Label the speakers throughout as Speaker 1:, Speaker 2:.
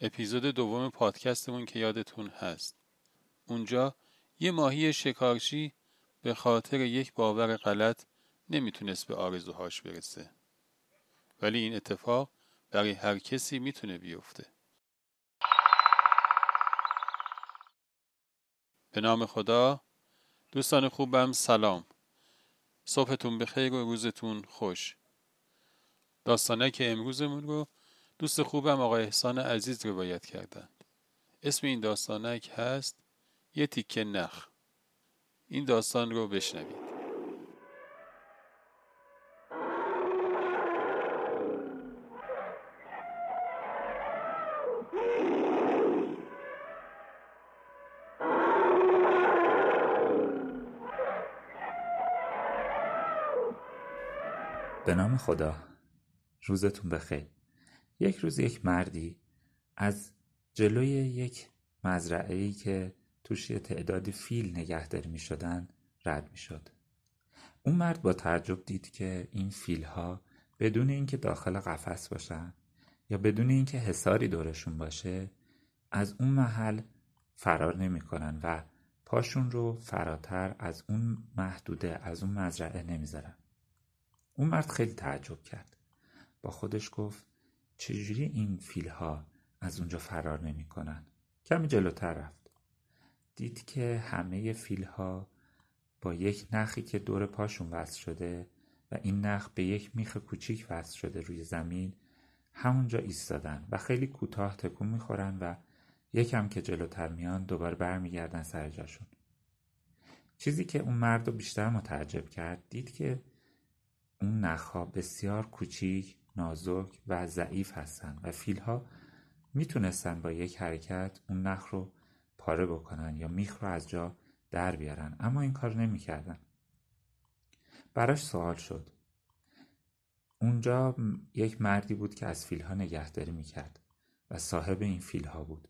Speaker 1: اپیزود دوم پادکستمون که یادتون هست. اونجا یه ماهی شکارچی به خاطر یک باور غلط نمی‌تونست به آرزوهاش برسه. ولی این اتفاق برای هر کسی می‌تونه بیفته. به نام خدا. دوستان خوبم سلام. صبحتون بخیر و روزتون خوش. داستانه که امروزمون رو دوست خوبم آقای احسان عزیز روایت کردند اسم این داستانک هست یه تیکه نخ. این داستان رو بشنوید.
Speaker 2: به نام خدا. روزتون بخیر. یک روز یک مردی از جلوی یک مزرعه ای که توش یه تعدادی فیل نگهداری می شدن رد می. اون مرد با تعجب دید که این فیل ها بدون اینکه داخل قفس باشن یا بدون اینکه حساری دورشون باشه از اون محل فرار نمی‌کنن و پاشون رو فراتر از اون محدوده از اون مزرعه نمی‌ذارن اون مرد خیلی تعجب کرد با خودش گفت چجوری این فیل ها از اونجا فرار نمی‌کنن؟ کمی جلوتر رفت. دید که همه فیل ها با یک نخی که دور پاشون وصل شده و این نخ به یک میخ کوچیک وصل شده روی زمین همونجا ایستادن و خیلی کوتاه تکون می‌خورن و یکم که جلوتر میان دوباره برمیگردن سر جاشون. چیزی که اون مرد رو بیشتر متعجب کرد دید که اون نخها بسیار کوچیک نازک و ضعیف هستند و فیلها می‌تونستن با یک حرکت اون نخ رو پاره بکنن یا میخ رو از جا در بیارن اما این کار نمی‌کردن. براش سوال شد. اونجا یک مردی بود که از فیلها نگهداری می‌کرد و صاحب این فیلها بود.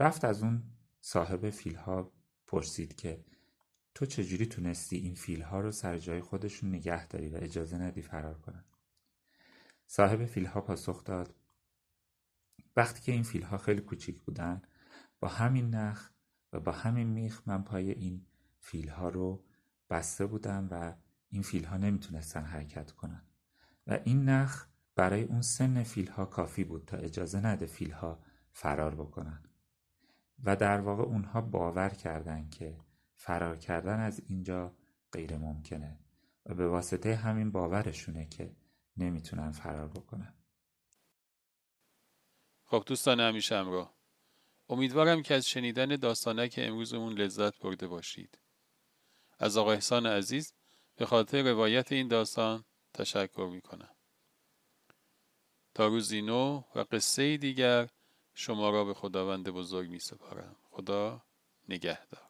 Speaker 2: رفت از اون صاحب فیلها پرسید که تو چجوری تونستی این فیلها رو سر جای خودشون نگه داری و اجازه ندی فرار کنن؟ صاحب فیلها پاسخ داد. وقتی که این فیلها خیلی کوچیک بودن با همین نخ و با همین میخ من پای این فیلها رو بسته بودم و این فیلها نمی‌تونستن حرکت کنن. و این نخ برای اون سن فیلها کافی بود تا اجازه نده فیلها فرار بکنن. و در واقع اونها باور کردن که فرار کردن از اینجا غیر ممکنه و به واسطه همین باورشونه که نمی‌تونن فرار بکنن.
Speaker 1: خب دوستان همیشه همراه. امیدوارم که از شنیدن داستانک امروزمون لذت برده باشید. از آقا احسان عزیز به خاطر روایت این داستان تشکر می‌کنم. تا روزی نو و قصه دیگر شما را به خداوند بزرگ می سپارم خدا نگهدار.